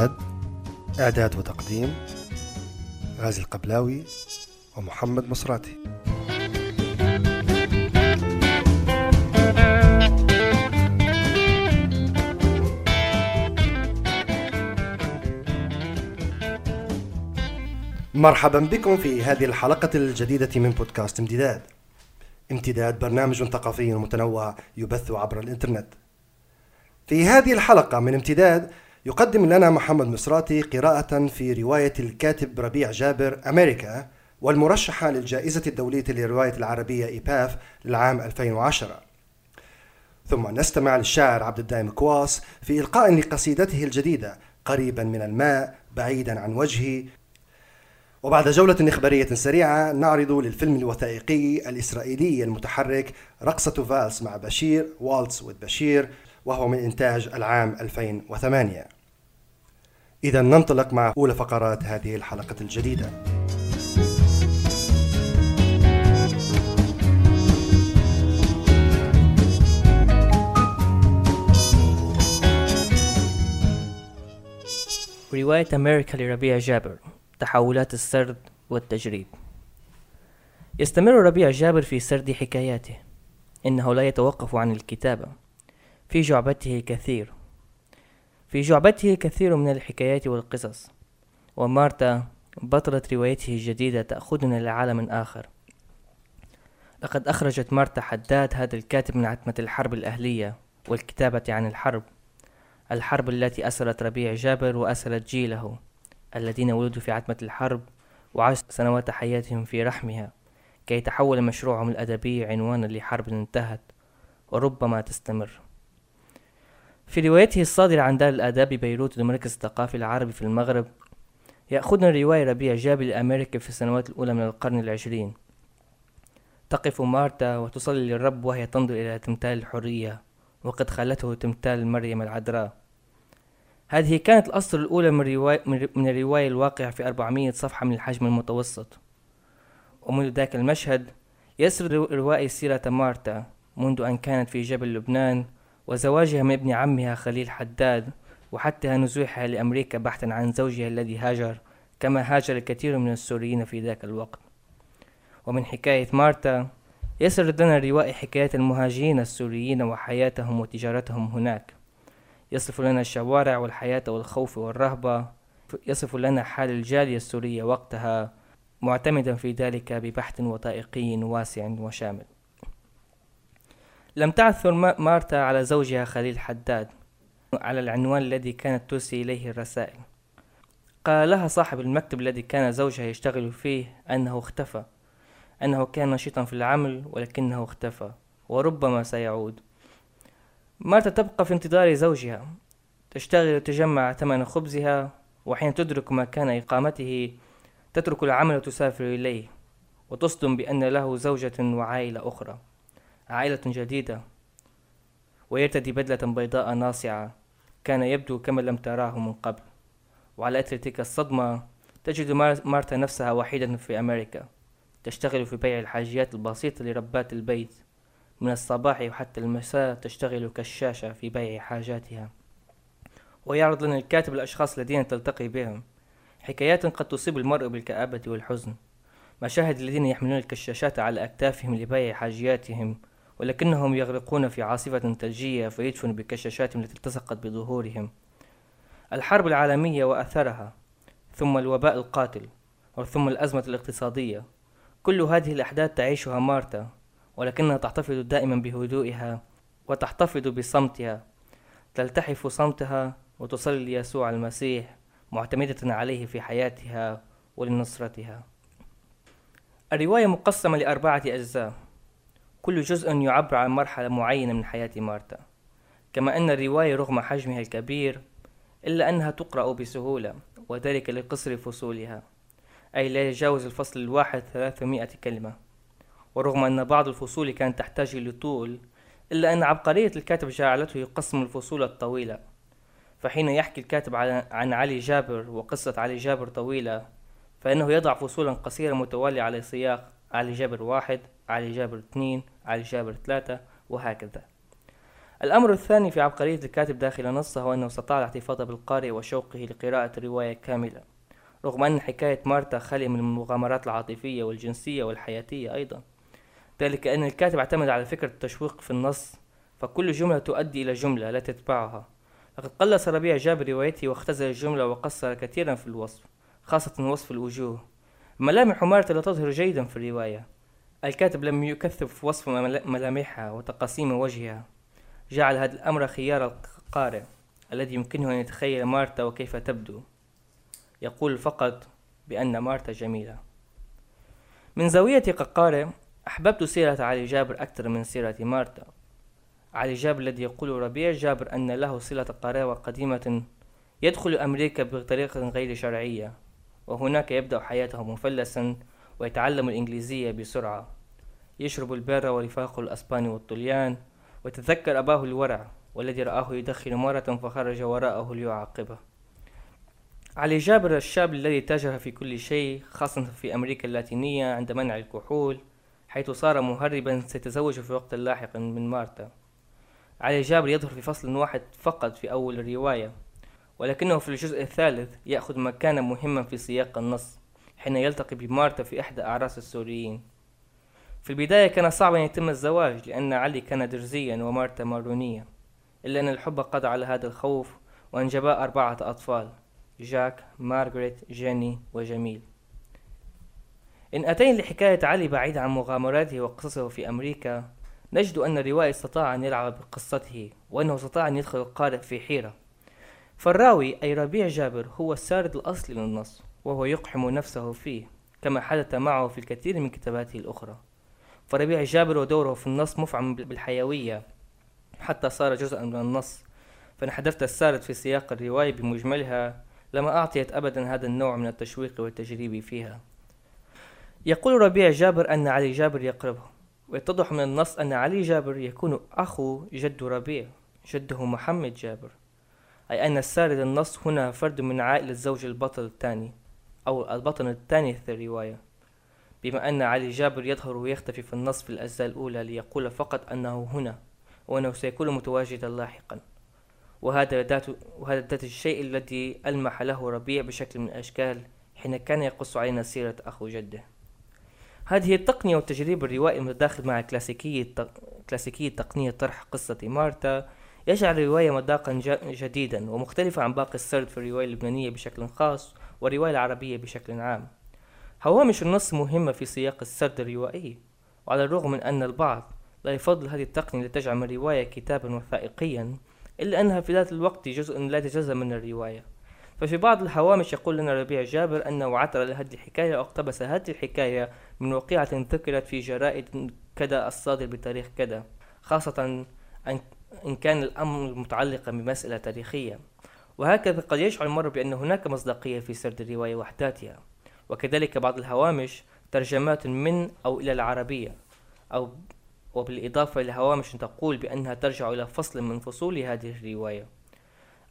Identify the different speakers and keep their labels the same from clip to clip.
Speaker 1: امتداد إعداد وتقديم غازي القبلاوي ومحمد مصراتي. مرحبا بكم في هذه الحلقة الجديدة من بودكاست امتداد. امتداد برنامج ثقافي متنوع يبث عبر الإنترنت. في هذه الحلقة من امتداد يقدم لنا محمد مصراتي قراءة في رواية الكاتب ربيع جابر أمريكا والمرشحة للجائزة الدولية للرواية العربية إيباف للعام 2010 ثم نستمع للشاعر عبد الدائم كواس في إلقاء لقصيدته الجديدة قريبا من الماء بعيدا عن وجهي وبعد جولة إخبارية سريعة نعرض للفيلم الوثائقي الإسرائيلي المتحرك رقصة فالس مع بشير والتس وذ بشير. وهو من إنتاج العام 2008 إذا ننطلق مع أولى فقرات هذه الحلقة الجديدة.
Speaker 2: رواية أمريكا لربيع جابر تحولات السرد والتجريد يستمر ربيع جابر في سرد حكاياته. إنه لا يتوقف عن الكتابة. في جعبته كثير. في جعبته كثير من الحكايات والقصص. ومارتا بطلة روايته الجديدة تأخذنا لعالم آخر. لقد أخرجت مارتا حداد هذا الكاتب من عتمة الحرب الأهلية والكتابة عن الحرب. الحرب التي أسرت ربيع جابر وأسرت جيله الذين ولدوا في عتمة الحرب وعاشوا سنوات حياتهم في رحمها كي يتحول مشروعهم الأدبي عنوانا لحرب انتهت وربما تستمر. في روايته الصادرة عن دار الآداب ببيروت المركز الثقافي العربي في المغرب يأخذنا الرواية ربيع جابر لأمريكا في السنوات الأولى من القرن العشرين. تقف مارتا وتصلي للرب وهي تنظر إلى تمثال الحرية وقد خلته تمثال مريم العذراء. هذه كانت الأسطر الأولى من, رواية من الرواية الواقعة في 400 صفحة من الحجم المتوسط. ومنذ ذاك المشهد يسرد الروائي سيرة مارتا منذ أن كانت في جبل لبنان وزواجها من ابن عمها خليل حداد وحتى نزوحها لأمريكا بحثا عن زوجها الذي هاجر كما هاجر الكثير من السوريين في ذاك الوقت. ومن حكاية مارتا يسرد لنا الروائي حكاية المهاجرين السوريين وحياتهم وتجارتهم هناك. يصف لنا الشوارع والحياة والخوف والرهبة. يصف لنا حال الجالية السورية وقتها معتمدا في ذلك ببحث وثائقي واسع وشامل. لم تعثر مارتا على زوجها خليل حداد على العنوان الذي كانت ترسل إليه الرسائل. قال لها صاحب المكتب الذي كان زوجها يشتغل فيه أنه اختفى أنه كان نشيطا في العمل ولكنه اختفى وربما سيعود. مارتا تبقى في انتظار زوجها تشتغل وتجمع ثمن خبزها وحين تدرك مكان إقامته تترك العمل وتسافر إليه وتصدم بأن له زوجة وعائلة أخرى. عائلة جديدة. ويرتدي بدلة بيضاء ناصعة كان يبدو كما لم تراه من قبل. وعلى أثر تلك الصدمة تجد مارتا نفسها وحيدة في أمريكا. تشتغل في بيع الحاجيات البسيطة لربات البيت. من الصباح وحتى المساء تشتغل كشاشة في بيع حاجاتها. ويعرض لنا الكاتب الأشخاص الذين تلتقي بهم. حكايات قد تصيب المرء بالكآبة والحزن. مشاهد الذين يحملون الكشاشات على أكتافهم لبيع حاجياتهم ولكنهم يغرقون في عاصفة ثلجية فيدفن بكشاشاتهم التي التصقت بظهورهم. الحرب العالمية وأثرها ثم الوباء القاتل وثم الأزمة الاقتصادية. كل هذه الأحداث تعيشها مارتا ولكنها تحتفظ دائما بهدوئها وتحتفظ بصمتها. تلتحف صمتها وتصلي ليسوع المسيح معتمدة عليه في حياتها ولنصرتها. الرواية مقسمة لأربعة أجزاء. كل جزء يعبر عن مرحلة معينة من حياة مارتا. كما أن الرواية رغم حجمها الكبير إلا أنها تقرأ بسهولة وذلك لقصر فصولها أي لا يتجاوز الفصل الواحد ثلاثمائة كلمة. ورغم أن بعض الفصول كانت تحتاج لطول إلا أن عبقرية الكاتب جعلته يقسم الفصول الطويلة. فحين يحكي الكاتب عن علي جابر وقصة علي جابر طويلة فإنه يضع فصولا قصيرة متوالية على سياق علي جابر واحد علي جابر اثنين علي جابر ثلاثة وهكذا. الأمر الثاني في عبقرية الكاتب داخل نصه هو أنه استطاع الاحتفاظ بالقارئ وشوقه لقراءة الرواية كاملة رغم أن حكاية مارتا خالية من المغامرات العاطفية والجنسية والحياتية أيضا. ذلك أن الكاتب اعتمد على فكرة التشويق في النص فكل جملة تؤدي إلى جملة لا تتبعها. لقد قلص ربيع جاب روايته واختزل الجملة وقصر كثيرا في الوصف خاصة وصف الوجوه. ملامح مارتا لا تظهر جيدا في الرواية. الكاتب لم يكثف وصف ملامحها وتقاسيم وجهها. جعل هذا الأمر خيار القارئ الذي يمكنه أن يتخيل مارتا وكيف تبدو. يقول فقط بأن مارتا جميلة. من زاويتي كقارئ أحببت سيرة علي جابر أكثر من سيرة مارتا. علي جابر الذي يقول ربيع جابر أن له صلة قرابة قديمة يدخل أمريكا بطريقة غير شرعية وهناك يبدأ حياته مفلسا ويتعلم الإنجليزية بسرعة. يشرب البيرة ورفاقه الأسباني والطليان وتذكر أباه الورع والذي رآه يدخن مرة فخرج وراءه ليعاقبه. علي جابر الشاب الذي تاجر في كل شيء خاصة في أمريكا اللاتينية عند منع الكحول حيث صار مهربا سيتزوج في وقت لاحق من مارتا. علي جابر يظهر في فصل واحد فقط في أول الرواية ولكنه في الجزء الثالث يأخذ مكانا مهما في سياق النص. حين يلتقي بمارتا في إحدى أعراس السوريين. في البداية كان صعبا يتم الزواج لأن علي كان درزيا ومارتا مارونية إلا أن الحب قضى على هذا الخوف وأنجبا أربعة أطفال جاك مارغريت جيني وجميل. إن أتينا لحكاية علي بعيد عن مغامراته وقصصه في أمريكا نجد أن الروائي استطاع أن يلعب بقصته وأنه استطاع أن يدخل القارئ في حيرة. فالراوي أي ربيع جابر هو السارد الأصلي للنص. وهو يقحم نفسه فيه كما حدث معه في الكثير من كتاباته الأخرى. فربيع جابر ودوره في النص مفعم بالحيوية. حتى صار جزءا من النص. فإن حدثت السارد في سياق الرواية بمجملها لما أعطيت أبدا هذا النوع من التشويق والتجريب فيها. يقول ربيع جابر أن علي جابر يقربه. ويتضح من النص أن علي جابر يكون أخو جد ربيع جده محمد جابر. أي أن السارد النص هنا فرد من عائلة زوج البطل الثاني. أو البطل الثاني في الرواية. بما أن علي جابر يظهر ويختفي في النص في الأجزاء الأولى ليقول فقط أنه هنا وأنه سيكون متواجدا لاحقا. وهذا ذات وهذا ذات الشيء الذي ألمح له ربيع بشكل من الأشكال حين كان يقص علينا سيرة أخو جده. هذه التقنية والتجريب الروائي المتداخل مع كلاسيكية كلاسيكية تقنية طرح قصة مارتا يجعل الرواية مذاقا جديدا ومختلفة عن باقي السرد في الرواية اللبنانية بشكل خاص والرواية العربية بشكل عام. هوامش النص مهمة في سياق السرد الروائي وعلى الرغم من أن البعض لا يفضل هذه التقنية لتجعل الرواية كتابا وثائقيا إلا أنها في ذات الوقت جزء لا يتجزأ من الرواية. ففي بعض الهوامش يقول لنا ربيع جابر أنه عثر لهذه الحكاية واقتبس هذه الحكاية من وقيعة ذكرت في جرائد كذا الصادر بتاريخ كذا خاصة إن كان الأمر متعلقا بمسألة تاريخية. وهكذا قد يشعر المرء بأن هناك مصداقية في سرد الرواية وحداتها. وكذلك بعض الهوامش ترجمات من أو إلى العربية أو وبالإضافة إلى هوامش تقول بأنها ترجع إلى فصل من فصول هذه الرواية.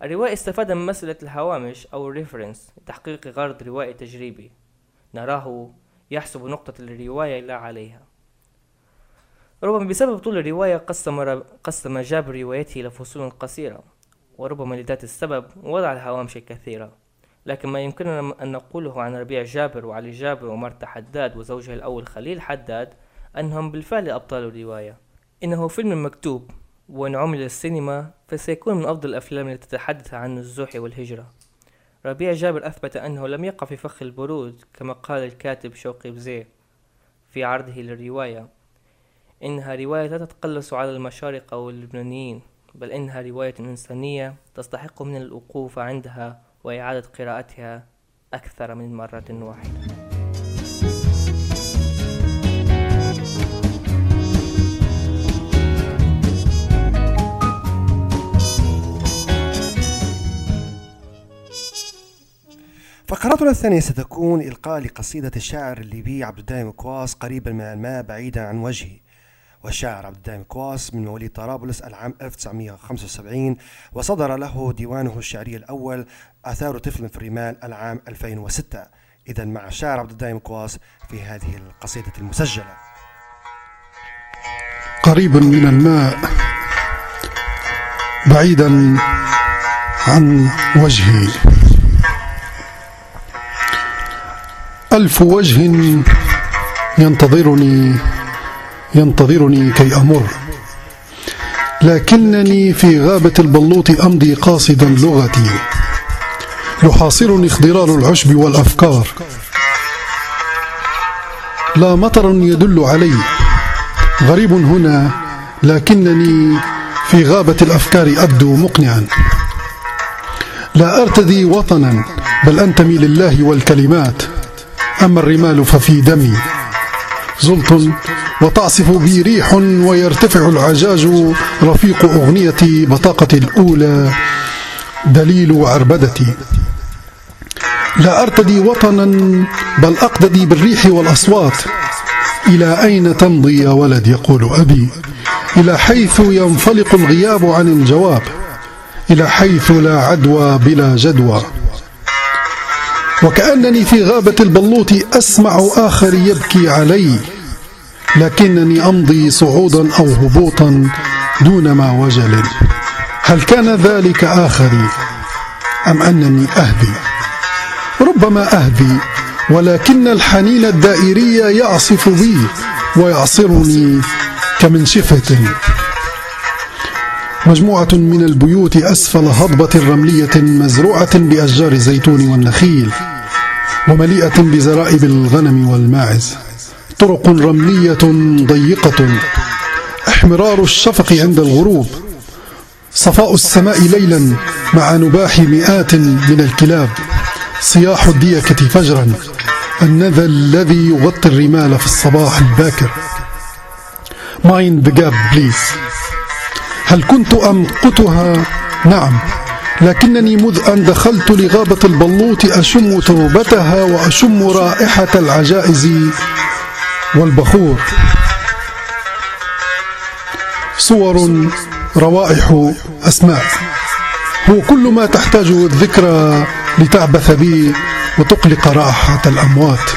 Speaker 2: الروائي استفاد من مسألة الهوامش أو الريفرنس لتحقيق غرض روائي تجريبي. نراه يحسب نقطة الرواية لا عليها. ربما بسبب طول الرواية قسم, قسم روايته إلى فصول قصيرة. وربما لذات السبب وضع الهوامش الكثيرة لكن ما يمكننا أن نقوله عن ربيع جابر وعلي جابر ومرتا حداد وزوجها الأول خليل حداد أنهم بالفعل أبطال الرواية إنه فيلم مكتوب وإن عمل السينما فسيكون من أفضل الأفلام التي تتحدث عن النزوح والهجرة. ربيع جابر أثبت أنه لم يقع في فخ البرود كما قال الكاتب شوقي بزيه في عرضه للرواية. إنها رواية لا تتقلص على المشارقة واللبنانيين. بل إنها رواية إنسانية تستحق من الوقوف عندها وإعادة قراءتها أكثر من مرة واحدة.
Speaker 1: فقراتنا الثانية ستكون إلقاء لقصيدة الشاعر الليبي عبد الدائم كواس قريبا من الماء بعيدا عن وجهي والشاعر عبد الدائم كواس من مواليد طرابلس العام 1975 وصدر له ديوانه الشعري الأول آثار طفل في الرمال العام 2006 إذا مع الشاعر عبد الدائم كواس في هذه القصيدة المسجلة.
Speaker 3: قريبا من الماء بعيدا عن وجهي. ألف وجه ينتظرني ينتظرني كي أمر. لكنني في غابة البلوط أمضي قاصدا لغتي. يحاصرني اخضرار العشب والأفكار. لا مطر يدل علي. غريب هنا لكنني في غابة الأفكار أبدو مقنعا. لا أرتدي وطنا بل أنتمي لله والكلمات. أما الرمال ففي دمي. زلط وتعصف بي ريح ويرتفع العجاج رفيق أغنيتي بطاقة الأولى دليل عربدتي لا أرتدي وطنا بل أقتدي بالريح والأصوات. إلى أين تمضي يا ولد؟ يقول أبي. إلى حيث ينفلق الغياب عن الجواب. إلى حيث لا عدوى بلا جدوى. وكأنني في غابة البلوط أسمع آخر يبكي علي. لكنني أمضي صعودا أو هبوطا دون ما وجل. هل كان ذلك آخري أم أنني أهدي؟ ربما أهدي ولكن الحنين الدائري يعصف بي ويعصرني كمنشفة مجموعة من البيوت أسفل هضبة رملية مزروعة بأشجار الزيتون والنخيل ومليئة بزرائب الغنم والماعز. طرق رملية ضيقة. احمرار الشفق عند الغروب. صفاء السماء ليلا مع نباح مئات من الكلاب. صياح الديكة فجرا. الندى الذي يغطي الرمال في الصباح الباكر. mind the gap please هل كنت أمقتها؟ نعم. لكنني مذ أن دخلت لغابة البلوط أشم تربتها وأشم رائحة العجائز. والبخور. صور روائح أسماء. هو كل ما تحتاجه الذكرى لتعبث بي وتقلق رائحة الأموات.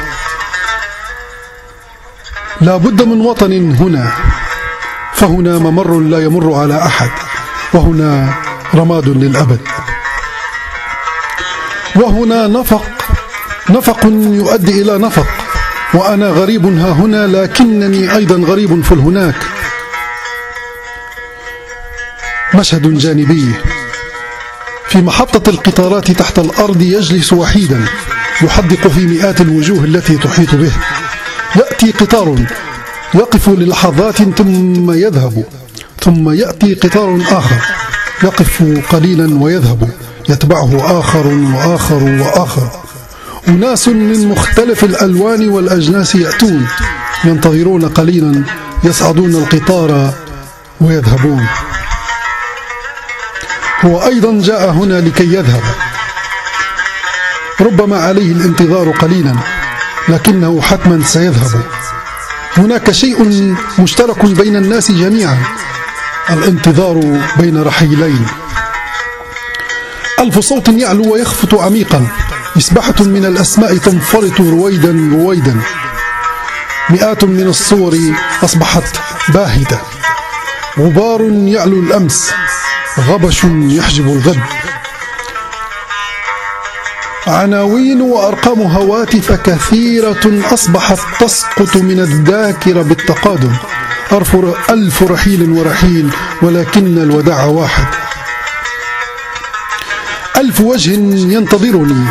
Speaker 3: لا بد من وطن هنا. فهنا ممر لا يمر على أحد. وهنا رماد للأبد. وهنا نفق. نفق يؤدي إلى نفق. وأنا غريب ها هنا لكنني أيضا غريب في الهناك. مشهد جانبي. في محطة القطارات تحت الأرض يجلس وحيدا يحدق في مئات الوجوه التي تحيط به. يأتي قطار يقف للحظات ثم يذهب ثم يأتي قطار آخر يقف قليلا ويذهب يتبعه آخر وآخر وآخر. أناس من مختلف الألوان والأجناس يأتون ينتظرون قليلا يصعدون القطار ويذهبون. هو أيضا جاء هنا لكي يذهب. ربما عليه الانتظار قليلا لكنه حتما سيذهب. هناك شيء مشترك بين الناس جميعا الانتظار بين رحيلين. ألف صوت يعلو ويخفت عميقا. مسبحة من الأسماء تنفرط رويدا رويدا. مئات من الصور أصبحت باهتة. غبار يعلو الأمس غبش يحجب الغد. عناوين وأرقام هواتف كثيرة أصبحت تسقط من الذاكرة بالتقادم. ألف رحيل ورحيل ولكن الوداع واحد. ألف وجه ينتظرني.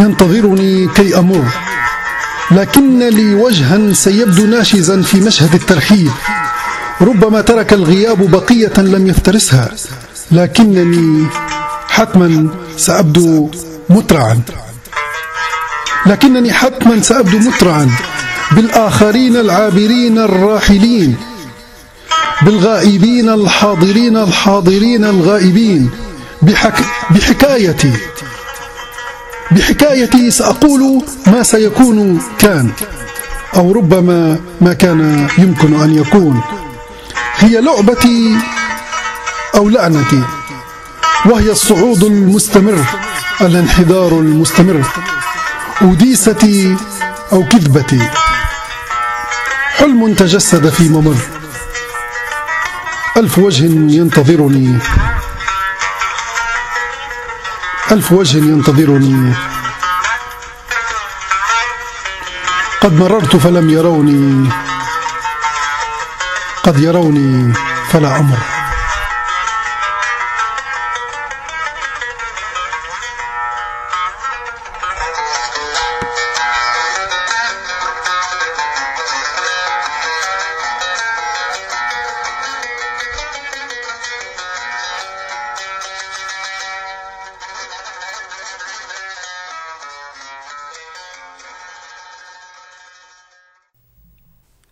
Speaker 3: ينتظرني كي أمر. لكن لي وجها سيبدو ناشزا في مشهد الترحيب. ربما ترك الغياب بقية لم يفترسها. لكنني حتما سأبدو مترعا. لكنني حتما سأبدو مترعا. بالآخرين العابرين الراحلين. بالغائبين الحاضرين الحاضرين الغائبين. بحك بحكايتي. بحكايتي سأقول ما سيكون كان أو ربما ما كان يمكن أن يكون. هي لعبتي أو لعنتي وهي الصعود المستمر الانحدار المستمر أوديستي أو كذبتي. حلم تجسد في ممر ألف وجه ينتظرني. ألف وجه ينتظرني. قد مررت فلم يروني. قد يروني فلا أمر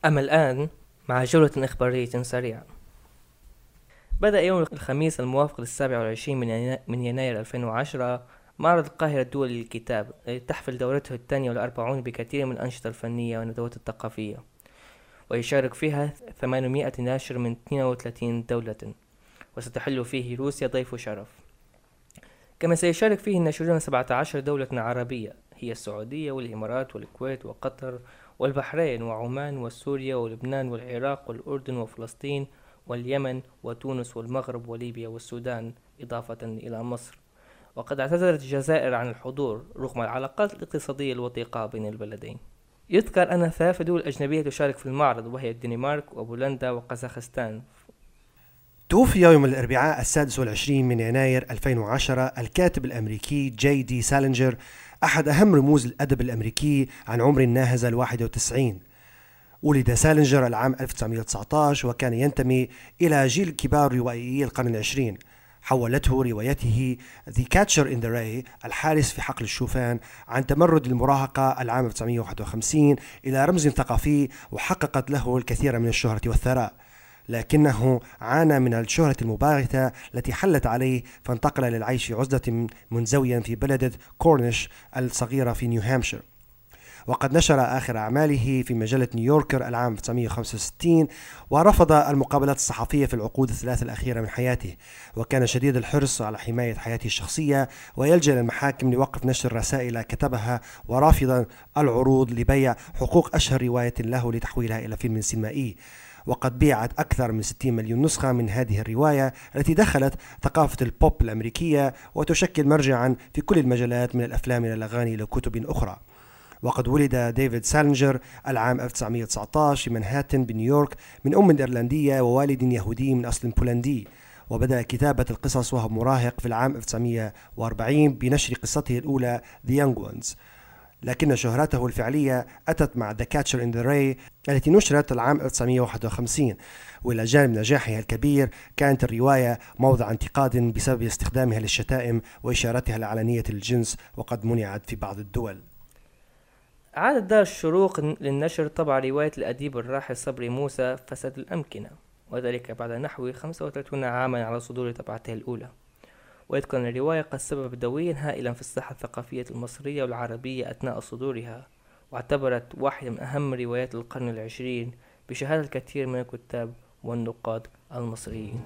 Speaker 2: أما الآن مع جولة إخبارية سريعة. بدأ يوم الخميس الموافق للسابع والعشرين من يناير 2010 معرض القاهرة الدولي للكتاب تحفل دورته الثانية والأربعون بكثير من الأنشطة الفنية والندوات الثقافية ويشارك فيها 800 ناشر من 32 دولة وستحل فيه روسيا ضيف شرف. كما سيشارك فيه الناشرون من 17 دولة عربية هي السعودية والإمارات والكويت وقطر والبحرين وعمان وسوريا ولبنان والعراق والأردن وفلسطين واليمن وتونس والمغرب وليبيا والسودان إضافة إلى مصر. وقد اعتذرت الجزائر عن الحضور رغم العلاقات الاقتصادية الوثيقة بين البلدين. يذكر أن ثلاث دول أجنبية تشارك في المعرض وهي الدنمارك وبولندا وقزاخستان.
Speaker 1: توفي يوم الأربعاء السادس والعشرين من يناير 2010 الكاتب الأمريكي جي دي سالنجر أحد أهم رموز الأدب الأمريكي عن عمر ناهز ال 91 ولد سالنجر العام 1919 وكان ينتمي إلى جيل كبار روائيي القرن العشرين. حولته روايته The Catcher in the Rye الحارس في حقل الشوفان عن تمرد المراهقة العام 1951 إلى رمز ثقافي وحققت له الكثير من الشهرة والثراء. لكنه عانى من الشهرة المباغتة التي حلت عليه فانتقل للعيش عزلة منزويا في بلدة كورنيش الصغيرة في نيو هامشير وقد نشر آخر أعماله في مجلة نيويوركر العام 1965 ورفض المقابلات الصحفية في العقود الثلاث الأخيرة من حياته. وكان شديد الحرص على حماية حياته الشخصية ويلجأ للمحاكم لوقف نشر رسائل كتبها ورافضا العروض لبيع حقوق أشهر رواية له لتحويلها إلى فيلم سينمائي. وقد بيعت أكثر من 60 مليون نسخة من هذه الرواية التي دخلت ثقافة البوب الأمريكية وتشكل مرجعا في كل المجالات من الأفلام إلى الأغاني إلى كتب أخرى. وقد ولد ديفيد سالنجر العام 1919 في منهاتن بنيويورك من أم إيرلندية ووالد يهودي من أصل بولندي. وبدأ كتابة القصص وهو مراهق في العام 1940 بنشر قصته الأولى The Young Ones. لكن شهرته الفعلية أتت مع The Catcher in the Rye التي نشرت العام 1951 وإلى جانب نجاحها الكبير كانت الرواية موضع انتقاد بسبب استخدامها للشتائم وإشارتها العلنية للجنس وقد منعت في بعض الدول.
Speaker 2: عادت دار الشروق للنشر طبع رواية الأديب الراحل صبري موسى فساد الأمكنة وذلك بعد نحو 35 عاما على صدور طبعته الأولى. أن الرواية قد سبب دويا هائلا في الساحة الثقافية المصرية والعربية أثناء صدورها واعتبرت واحدة من أهم روايات القرن العشرين بشهادة الكثير من الكتاب والنقاد المصريين.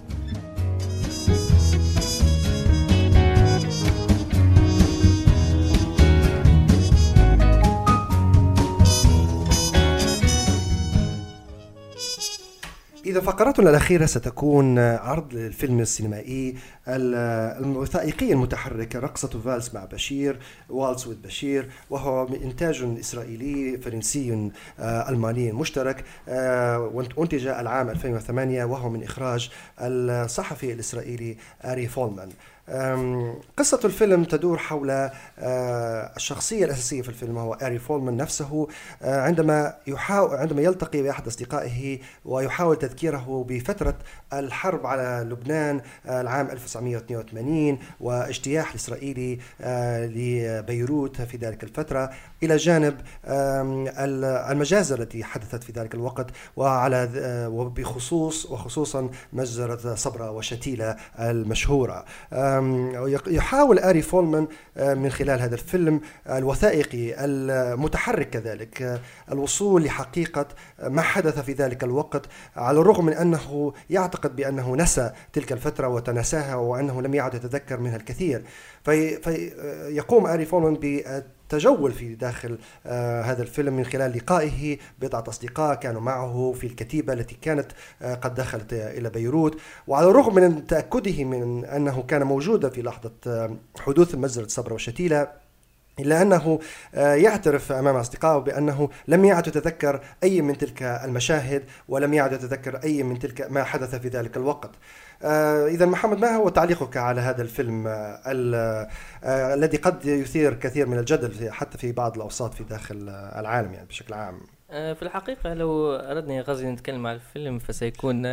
Speaker 1: إذا فقرتنا الأخيرة ستكون عرض الفيلم السينمائي الوثائقي المتحرك رقصة فالس مع بشير Waltz with Bashir وهو إنتاج إسرائيلي فرنسي آه، ألماني مشترك آه، أنتج العام 2008 وهو من إخراج الصحفي الإسرائيلي آري فولمان. قصة الفيلم تدور حول آه، الشخصية الأساسية في الفيلم هو آري فولمان نفسه عندما يحاول عندما يلتقي بأحد أصدقائه ويحاول تذكيره بفترة الحرب على لبنان آه، العام 1982 واجتياح الإسرائيلي لبيروت في ذلك الفترة. إلى جانب المجازر التي حدثت في ذلك الوقت وعلى وبخصوص وخصوصا مجزرة صبرا وشتيلة المشهورة. يحاول آري فولمان من خلال هذا الفيلم الوثائقي المتحرك كذلك الوصول لحقيقة ما حدث في ذلك الوقت على الرغم من أنه يعتقد بأنه نسى تلك الفترة وتناساها وأنه لم يعد يتذكر منها الكثير في فيقوم آري فولمان بالتجول في داخل آه هذا الفيلم من خلال لقائه بضعة أصدقاء كانوا معه في الكتيبة التي كانت آه قد دخلت إلى بيروت. وعلى الرغم من تأكده من أنه كان موجودا في لحظة آه حدوث مجزرة صبرا وشتيلة إلا أنه آه، يعترف أمام أصدقائه بأنه لم يعد يتذكر أي من تلك المشاهد ولم يعد يتذكر أي من تلك ما حدث في ذلك الوقت. آه، إذا محمد ما هو تعليقك على هذا الفيلم آه، الذي قد يثير كثير من الجدل حتى في بعض الأوساط في داخل العالم يعني بشكل عام؟
Speaker 2: في الحقيقة لو أردنا يا غازي نتكلم عن الفيلم فسيكون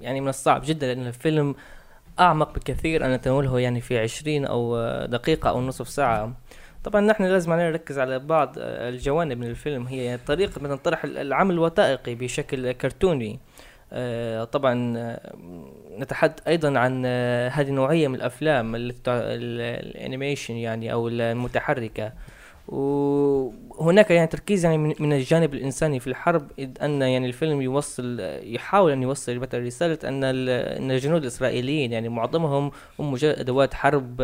Speaker 2: يعني من الصعب جدا لأن الفيلم أعمق بكثير. أن نتناوله يعني في عشرين أو دقيقة أو نصف ساعة. طبعا نحن لازم علينا نركز على بعض الجوانب من الفيلم. هي طريقة مثلا طرح العمل الوثائقي بشكل كرتوني. آه، طبعا آه، نتحدث أيضا عن آه، هذه النوعية من الأفلام الأنيميشن يعني أو المتحركة. وهناك يعني تركيز يعني من الجانب الإنساني في الحرب إذ أن يعني الفيلم يوصل يحاول أن يوصل رساله أن أن الجنود الإسرائيليين يعني معظمهم هم مجرد أدوات حرب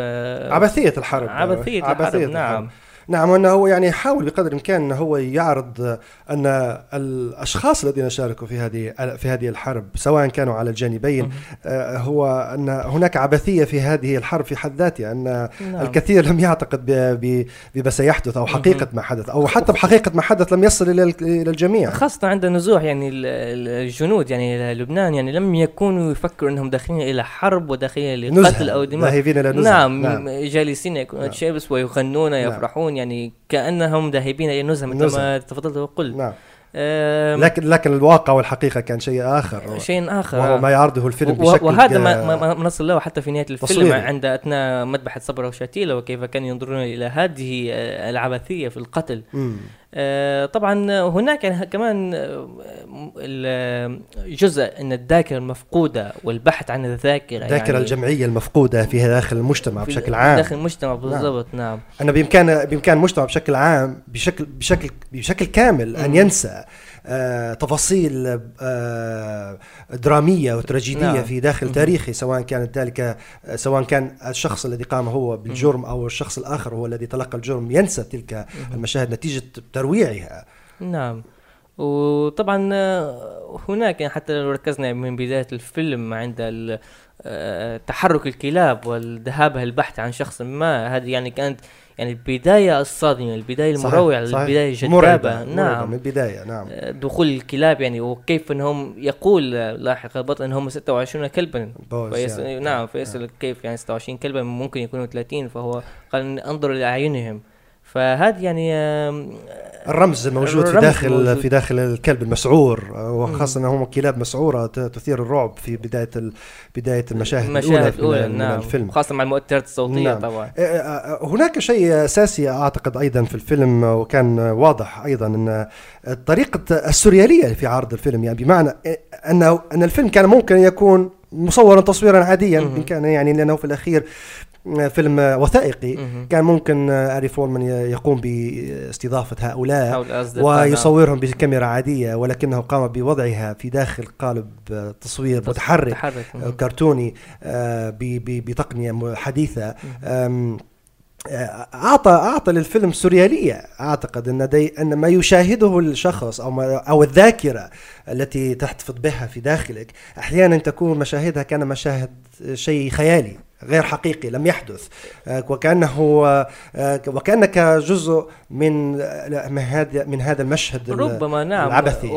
Speaker 1: عبثية الحرب
Speaker 2: عبثية, عبثية الحرب نعم الحرب.
Speaker 1: نعم وأنه هو يعني يحاول بقدر الإمكان أنه هو يعرض أن الأشخاص الذين شاركوا في هذه في هذه الحرب سواء كانوا على الجانبين آه، هو أن هناك عبثية في هذه الحرب في حد ذاتها أن نعم. الكثير لم يعتقد بما سيحدث أو حقيقة ما حدث أو حتى بحقيقه ما حدث لم يصل إلى إلى الجميع
Speaker 2: خاصة عند نزوح يعني الجنود يعني لبنان يعني لم يكونوا يفكروا أنهم داخلين إلى حرب وداخلين لقتل أو دماء نعم, نعم. جالسين يكونون نعم. ويغنون نعم. يفرحون يعني كأنهم ذاهبين إلى النزهه مثل ما تفضلت وقلت
Speaker 1: نعم. لكن لكن الواقع والحقيقة كان شيء آخر.
Speaker 2: شيء آخر.
Speaker 1: وهو ما يعرضه الفيلم بشكل
Speaker 2: وهذا ما, ما نصل له حتى في نهاية الفيلم تصوير. عند أثناء مذبحة صبرا وشتيله وكيف كانوا ينظرون إلى هذه آه، العبثية في القتل. طبعا هناك يعني كمان آه، جزء أن الذاكرة المفقودة والبحث عن الذاكرة
Speaker 1: الذاكرة يعني الجمعية المفقودة في داخل المجتمع بشكل عام
Speaker 2: داخل المجتمع نعم. بالضبط نعم, نعم.
Speaker 1: ان بامكان بإمكان المجتمع بشكل عام بشكل بشكل بشكل كامل أن ينسى آه، تفاصيل آه، درامية وتراجيدية نعم. في داخل تاريخي سواء كانت ذلك آه، سواء كان الشخص الذي قام هو بالجرم أو الشخص الآخر هو الذي تلقى الجرم ينسى تلك المشاهد نتيجة ترويعها.
Speaker 2: نعم. وطبعا هناك يعني حتى لو ركزنا من بداية الفيلم عند تحرك الكلاب والذهاب البحث عن شخص ما هذه يعني كانت يعني البداية الصادمة البداية المروعة البداية الجذابة
Speaker 1: نعم. من البداية نعم.
Speaker 2: دخول الكلاب يعني وكيف إنهم يقول لاحقا البطل إنهم 26 كلبا. فيس... يعني. نعم فيسأل نعم. كيف يعني 26 كلبا ممكن يكونوا 30 فهو قال أنظر لأعينهم. فهذا يعني
Speaker 1: الرمز الموجود في داخل موجود. في داخل الكلب المسعور وخاصة انهم كلاب مسعورة تثير الرعب في بداية بداية المشاهد, المشاهد الأولى, الأولى من نعم. الفيلم
Speaker 2: خاصة مع المؤثرات الصوتية نعم. طبعا
Speaker 1: إيه، إيه، آه، هناك شيء أساسي أعتقد أيضا في الفيلم وكان واضح أيضا أن طريقه السوريالية في عرض الفيلم يعني بمعنى انه أن الفيلم كان ممكن يكون مصورا تصويرا عاديا كان يعني لأنه في الأخير فيلم وثائقي كان ممكن أري فولمان يقوم باستضافة هؤلاء ويصورهم بكاميرا عادية ولكنه قام بوضعها في داخل قالب تصوير متحرك كرتوني آه، بتقنية حديثة. اعطى أعطى للفيلم سوريالية. أعتقد أن دي أن ما يشاهده الشخص أو ما أو الذاكرة التي تحتفظ بها في داخلك. أحيانا تكون مشاهدها كان مشاهد شيء خيالي غير حقيقي لم يحدث. آه، وكأنه آه، وكأنك جزء من آه، من هذا من هذا المشهد
Speaker 2: ربما نعم.
Speaker 1: العبثي.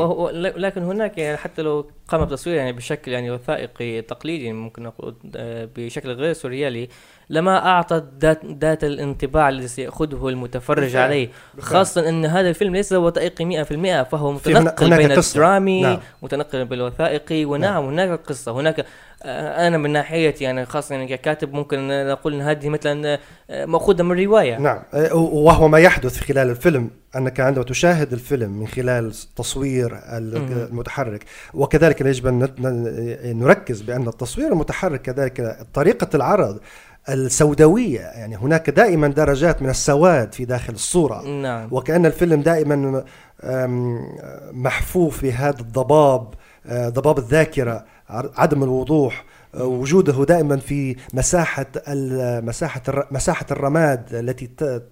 Speaker 2: لكن هناك يعني حتى لو قام بتصوير يعني بشكل يعني وثائقي تقليدي ممكن نقول بشكل غير سوريالي لما أعطى ذات ذات الانطباع الذي سيأخذه المتفرج. عليه خاصة إن هذا الفيلم ليس وثائقي 100% فهو متنقل بين الدرامي نعم. متنقل بالوثائقي ونعم نعم. هناك قصة هناك آه، أنا من ناحيتي يعني خاصة يعني ككاتب ممكن نقول إن هذه مثلا آه، مأخوذة من رواية
Speaker 1: نعم آه، وهو ما يحدث خلال الفيلم أنك عندما تشاهد الفيلم من خلال تصوير المتحرك وكذلك يجب أن نركز بأن التصوير المتحرك كذلك طريقة العرض السوداوية. يعني هناك دائما درجات من السواد في داخل الصورة.
Speaker 2: نعم.
Speaker 1: وكأن الفيلم دائما محفوف بهذا الضباب آه، ضباب الذاكرة عدم الوضوح. وجوده دائما في مساحة مساحة مساحة الرماد التي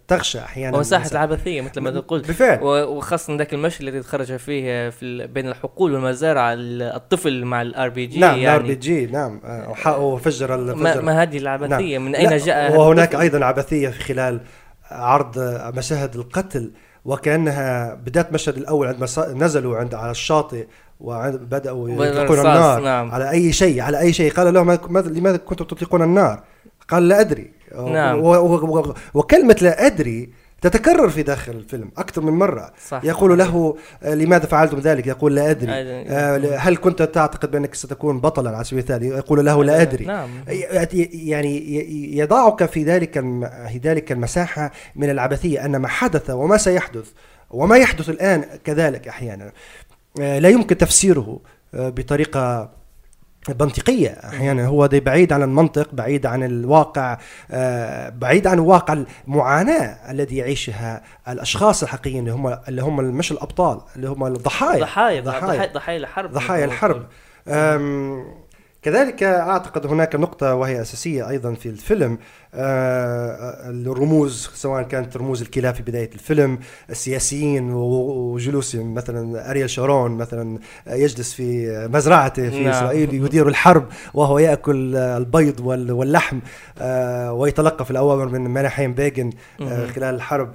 Speaker 1: تغشى أحيانا
Speaker 2: ومساحة
Speaker 1: المساحة.
Speaker 2: العبثية مثل ما تقول
Speaker 1: بالفعل
Speaker 2: و- وخاصة ذاك المشهد الذي خرج فيه في بين الحقول والمزارع ال- الطفل مع الار بي جي
Speaker 1: نعم الار بي
Speaker 2: يعني
Speaker 1: جي نعم وفجر ال-
Speaker 2: ما, هذه العبثية
Speaker 1: نعم.
Speaker 2: من
Speaker 1: لا،
Speaker 2: جاء
Speaker 1: وهناك؟ أيضا عبثية في خلال عرض مشاهد القتل وكأنها بداية المشهد الأول عندما نزلوا عند على الشاطئ وبداوا يطلقون النار
Speaker 2: نعم.
Speaker 1: على أي شيء على أي شيء. قال لهم ماذا- لماذا كنتم تطلقون النار؟ قال لا أدري.
Speaker 2: نعم.
Speaker 1: و- و- و- وكلمة لا أدري تتكرر في داخل الفيلم أكثر من مرة.
Speaker 2: صح.
Speaker 1: يقول له آه، لماذا فعلتم ذلك؟ يقول لا أدري.
Speaker 2: أيضاً.
Speaker 1: آه، هل كنت تعتقد بأنك ستكون بطلا على سبيل المثال؟ يقول له لا أدري.
Speaker 2: نعم.
Speaker 1: يعني يضعك في ذلك في ذلك المساحة من العبثية أن ما حدث وما سيحدث وما يحدث الآن كذلك أحيانا. لا يمكن تفسيره آه، بطريقة منطقية. أحيانا هو ده بعيد عن المنطق بعيد عن الواقع آه، بعيد عن واقع المعاناة الذي يعيشها الأشخاص الحقيقيين اللي هم اللي هم مش الأبطال اللي هم الضحايا.
Speaker 2: ضحايا
Speaker 1: ضحايا.
Speaker 2: ضحايا الحرب
Speaker 1: ضحايا الحرب. أم، كذلك أعتقد هناك نقطة وهي أساسية أيضا في الفيلم. آه، الرموز سواء كانت رموز الكلاب في بداية الفيلم السياسيين وجلوسهم مثلا أريال شارون مثلا يجلس في مزرعته في
Speaker 2: نعم.
Speaker 1: إسرائيل يدير الحرب وهو يأكل البيض وال- واللحم آه، ويتلقف الأوامر من مناحيم بيجن آه،. خلال الحرب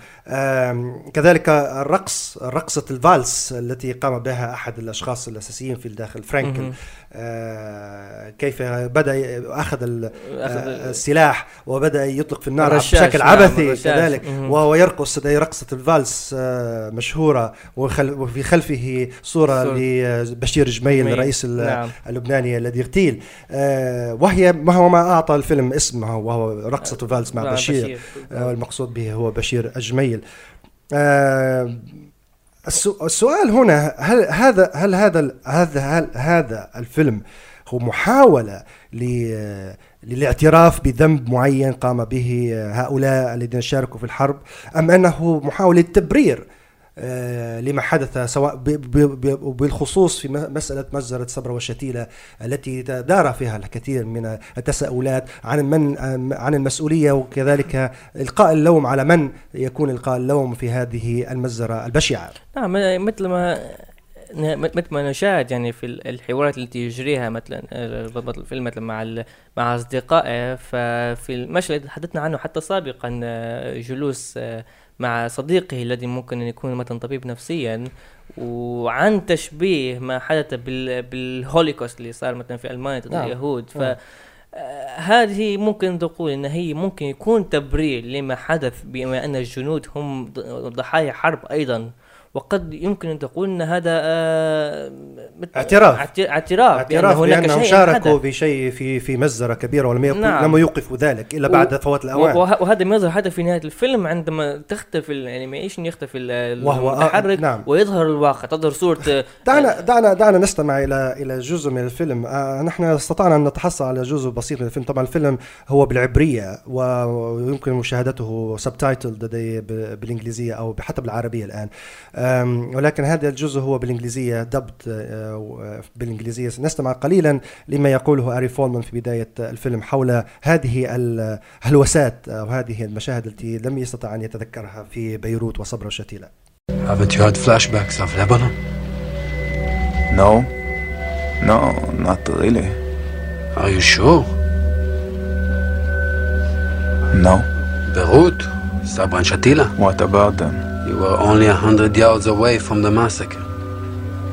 Speaker 1: كذلك الرقص رقصة الفالس التي قام بها أحد الأشخاص الأساسيين في داخل فرانكل. آه، كيف بدأ ي- أخذ ال- وبدأ يطلق في النار بشكل
Speaker 2: نعم،
Speaker 1: عبثي. كذلك. وهو يرقص رقصة الفالس آه، مشهورة وفي خلفه صورة. لبشير جميل. الرئيس ال-
Speaker 2: نعم.
Speaker 1: اللبناني الذي اغتيل آه، وهي ما هو ما أعطى الفيلم اسمه وهو رقصة الفالس مع بشير آه، المقصود به هو بشير الجميل السؤال هنا هل هذا هل هذا هذا هل هذا الفيلم هو محاولة ل- للاعتراف بذنب معين قام به هؤلاء الذين شاركوا في الحرب أم أنه محاولة تبرير آه، لما حدث سواء بالخصوص في مسألة مجزرة صبرا والشتيلة التي دار فيها الكثير من التساؤلات عن من عن المسؤولية وكذلك إلقاء اللوم على من يكون إلقاء اللوم في هذه المجزرة البشعة.
Speaker 2: نعم مثل ما مثل ما نشاهد يعني في ال- الحوارات التي يجريها مثلا آه، بطل الفيلم مثلا مع مع أصدقائه ففي المشهد الذي تحدثنا عنه حتى سابقا آه، جلوس آه، مع صديقه الذي ممكن أن يكون مثلا طبيب نفسيا وعن تشبيه ما حدث بال بالهوليكوست اللي صار مثلا في ألمانيا ضد
Speaker 1: نعم.
Speaker 2: اليهود ف
Speaker 1: نعم.
Speaker 2: آه، هذه ممكن تقول إن هي ممكن يكون تبرير لما حدث بما أن الجنود هم ضحايا حرب أيضا وقد يمكن أن تقول إن هذا آه،
Speaker 1: اعتراف.
Speaker 2: اعت- اعتراف
Speaker 1: اعتراف
Speaker 2: هناك
Speaker 1: بأنهم
Speaker 2: شيء
Speaker 1: شاركوا
Speaker 2: حدث.
Speaker 1: بشيء في في مجزرة كبيرة ولم يقو-
Speaker 2: نعم.
Speaker 1: لم يوقفوا ذلك إلا بعد فوات الأوان
Speaker 2: وه- وهذا ما يظهر حتى في نهاية الفيلم عندما تختفي ال- يعني يختفي
Speaker 1: وهو- آه،
Speaker 2: المتحرك
Speaker 1: نعم.
Speaker 2: ويظهر الواقع تظهر صورة آه،
Speaker 1: دعنا دعنا دعنا نستمع إلى إلى جزء من الفيلم آه نحن استطعنا أن نتحصل على جزء بسيط من الفيلم طبعا الفيلم هو بالعبرية ويمكن مشاهدته سبتايتل بالإنجليزية أو حتى بالعربية الآن آم، ولكن هذا الجزء هو بالإنجليزية دبت بالإنجليزية سنستمع قليلا لما يقوله اري فولمان في بداية الفيلم حول هذه الهلوسات أو هذه المشاهد التي لم يستطع أن يتذكرها في بيروت وصبرا وشتيلة
Speaker 4: Haven't you had flashbacks of Lebanon?
Speaker 5: No. No, not really.
Speaker 4: Are you sure?
Speaker 5: No.
Speaker 4: Beirut, Sabra and Shatila.
Speaker 5: What about them?
Speaker 4: You were only a hundred yards away from the massacre.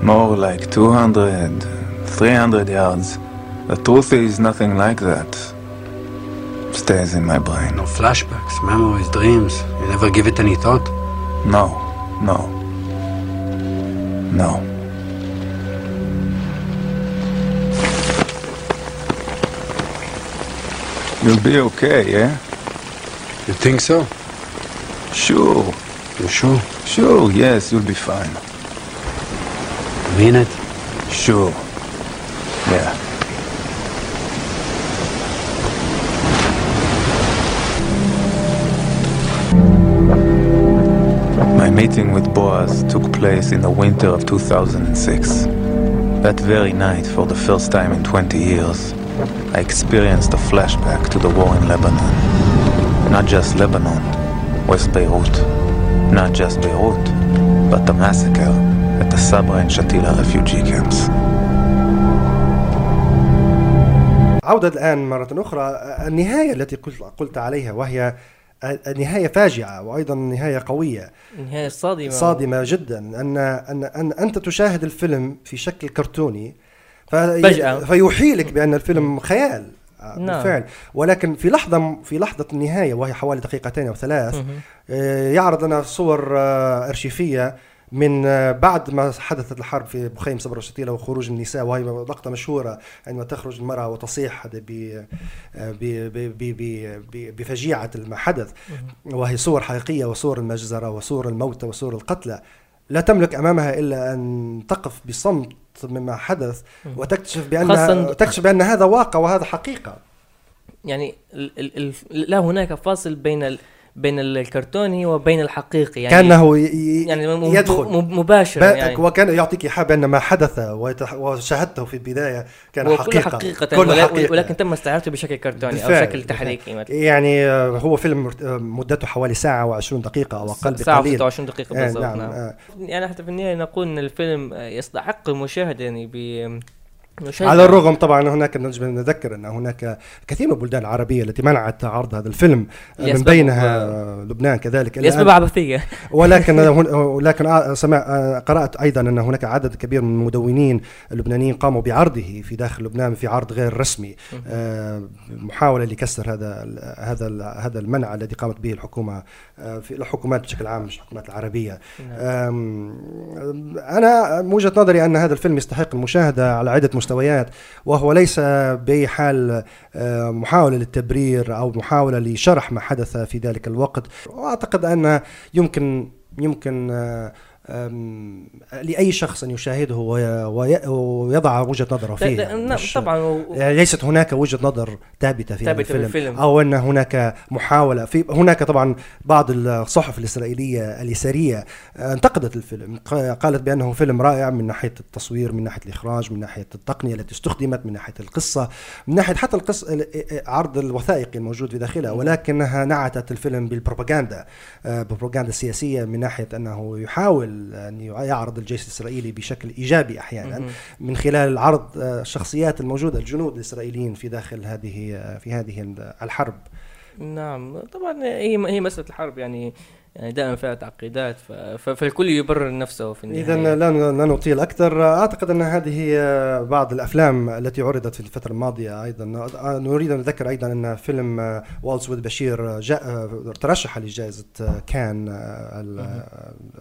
Speaker 5: More like 200, 300 yards. The truth is nothing like that. Stays in my brain.
Speaker 4: No flashbacks, memories, dreams. You never give it any thought.
Speaker 5: No, no. No. You'll be okay, yeah?
Speaker 4: You think so?
Speaker 5: Sure,
Speaker 4: You sure?
Speaker 5: sure, yes, you'll be fine.
Speaker 4: You mean it?
Speaker 5: Sure. Yeah. My meeting with Boaz took place in the winter of 2006. That very night, for the first time in 20 years, I experienced a flashback to the war in Lebanon. Not just Lebanon, West Beirut. Not just Beirut, but the massacre at the Sabra and Shatila refugee camps.
Speaker 1: عودة الآن مرة أخرى النهاية التي قلت, قلت عليها وهي نهاية فاجعة وأيضا نهاية قوية
Speaker 2: نهاية صادمة
Speaker 1: صادمة جدا أن, أن, أن أنت تشاهد الفيلم في شكل كرتوني في
Speaker 2: فجأة.
Speaker 1: فيوحي لك بأن الفيلم خيال
Speaker 2: نعم.
Speaker 1: بالفعل ولكن في لحظة في لحظة النهاية وهي حوالي دقيقتين أو ثلاث. آه، يعرض لنا صور آه، أرشيفية من آه، بعد ما حدثت الحرب في بخيم صبر الشتيلة وخروج النساء وهي لقطة مشهورة عندما تخرج المرأة وتصيح هذا ب- آه، ب- ب- ب- ب- ب- بفجيعة ما حدث وهي صور حقيقية وصور المجزرة وصور الموتى وصور القتلى لا تملك أمامها إلا أن تقف بصمت مما حدث وتكتشف بأن
Speaker 2: خاصة-
Speaker 1: تكتشف بأن هذا واقع وهذا حقيقة.
Speaker 2: يعني ال ال ال لا هناك فاصل بين بين الكرتوني وبين الحقيقي يعني
Speaker 1: كأنه
Speaker 2: يعني
Speaker 1: يدخل
Speaker 2: مباشر يعني
Speaker 1: وكان يعطيك إيحاء بأن ما حدث وشاهدته في البداية كان
Speaker 2: هو
Speaker 1: حقيقة
Speaker 2: كل حقيقة,
Speaker 1: كل حقيقة.
Speaker 2: ولكن تم استعارته بشكل كرتوني أو
Speaker 1: بالفعل،
Speaker 2: شكل
Speaker 1: بالفعل.
Speaker 2: تحريكي مثلا
Speaker 1: يعني آه، هو فيلم آه، مدته حوالي ساعة و20 دقيقة أو أقل
Speaker 2: ساعة
Speaker 1: بقليل
Speaker 2: 26 دقيقة
Speaker 1: آه،
Speaker 2: بالضبط
Speaker 1: نعم
Speaker 2: نعم.
Speaker 1: آه.
Speaker 2: يعني حتى في النهاية نقول إن الفيلم آه، يستحق المشاهدة يعني ب
Speaker 1: على الرغم طبعا هناك نجب نذكر أن هناك كثير من البلدان العربية التي منعت عرض هذا الفيلم آه، من بينها لبنان كذلك. أن-
Speaker 2: عبثية
Speaker 1: ولكن ولكن آه، سمع آه، قرأت أيضا أن هناك عدد كبير من المدونين اللبنانيين قاموا بعرضه في داخل لبنان في عرض غير رسمي. محاولة لكسر هذا هذا هذا المنع الذي قامت به الحكومة آه، في الحكومات بشكل عام مش الحكومات العربية. آم، أنا من وجهة نظري أن هذا الفيلم يستحق المشاهدة على عدة مستويات وهو ليس بحال آه، محاولة للتبرير أو محاولة لشرح ما حدث في ذلك الوقت. وأعتقد أن يمكن يمكن آه، لأي شخص أن يشاهده وي- وي- ويضع وجهة نظره فيه
Speaker 2: لا- نعم، طبعا
Speaker 1: يعني ليست هناك وجهة نظر ثابتة في
Speaker 2: ثابتة في
Speaker 1: الفيلم,
Speaker 2: الفيلم.
Speaker 1: أو أن هناك محاولة. في هناك طبعا بعض الصحف الإسرائيلية اليسارية انتقدت الفيلم. قالت بأنه فيلم رائع من ناحية التصوير من ناحية الإخراج من ناحية التقنية التي استخدمت من ناحية القصة من ناحية حتى القصة عرض الوثائقي الموجود في داخلها. ولكنها نعتت الفيلم بالبروباغندا آه، بروباغندا سياسية من ناحية أنه يحاول أن يعرض الجيش الإسرائيلي بشكل إيجابي أحيانا من خلال عرض آه، الشخصيات الموجودة الجنود الإسرائيليين في داخل هذه آه، في هذه الحرب.
Speaker 2: نعم طبعا هي هي مسألة الحرب يعني يعني دائما فيها تعقيدات فالكل يبرر نفسه في النهاية.
Speaker 1: إذا لا نطيل أكثر. أعتقد أن هذه بعض الأفلام التي عرضت في الفترة الماضية أيضا. آه، نريد أن نذكر أيضا أن فيلم والتس وذ بشير جاء ترشح لجائزة آه، كان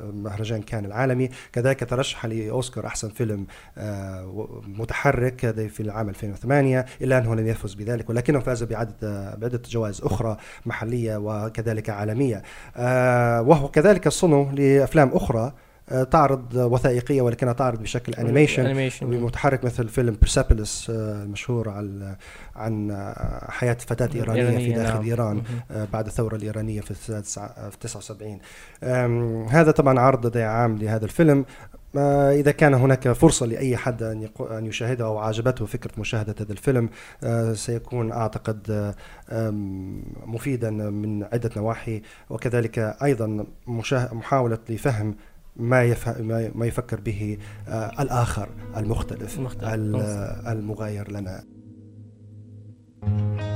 Speaker 1: مهرجان كان العالمي. كذلك ترشح لأوسكار أحسن فيلم آه، متحرك في العام 2008 إلا أنه لم يفز بذلك ولكنه فاز بعدد بعدة جوائز أخرى محلية وكذلك عالمية. آه، وهو كذلك الصنع لأفلام أخرى آه، تعرض وثائقية ولكنها تعرض بشكل animation
Speaker 2: animation.
Speaker 1: متحرك مثل فيلم برسيبوليس المشهور عن عن آه، حياة فتاة إيرانية في
Speaker 2: إيرانية،
Speaker 1: داخل
Speaker 2: نعم.
Speaker 1: إيران. آه، بعد الثورة الإيرانية في التسعة- في 79 آم، هذا طبعا عرض ضياع عام لهذا الفيلم آه، إذا كان هناك فرصة لأي حد أن يشاهده أو عجبته فكرة مشاهدة هذا الفيلم آه، سيكون أعتقد مفيدا من عدة نواحي وكذلك أيضا محاولة لفهم ما يفهم ما- ما يفكر به آه، الآخر المختلف
Speaker 2: المختلف.
Speaker 1: ال- المغاير لنا
Speaker 6: ويا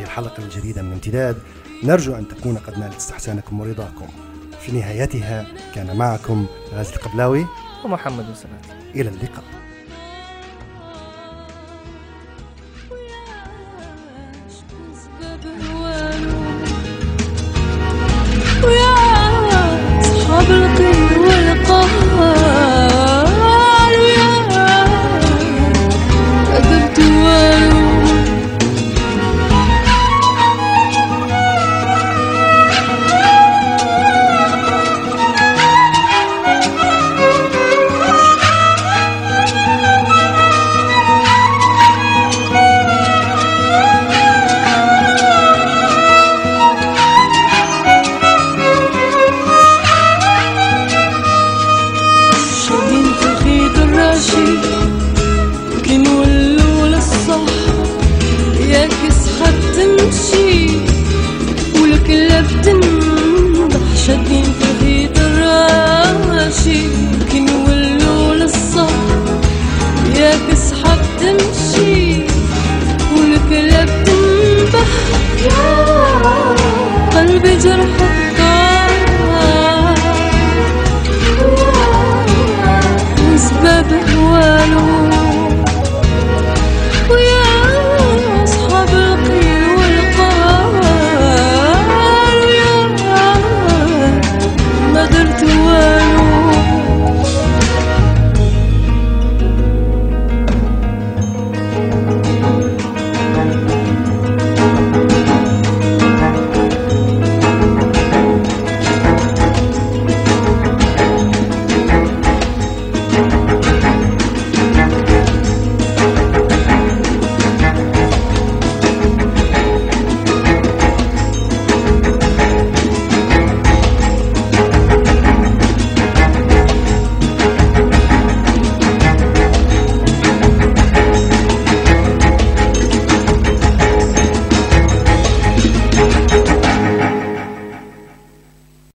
Speaker 6: الحلقة الجديدة من امتداد نرجو أن تكون قد نالت استحسانكم ورضاكم. في نهايتها كان معكم غازي القبلاوي
Speaker 2: ومحمد وسلام
Speaker 6: إلى اللقاء.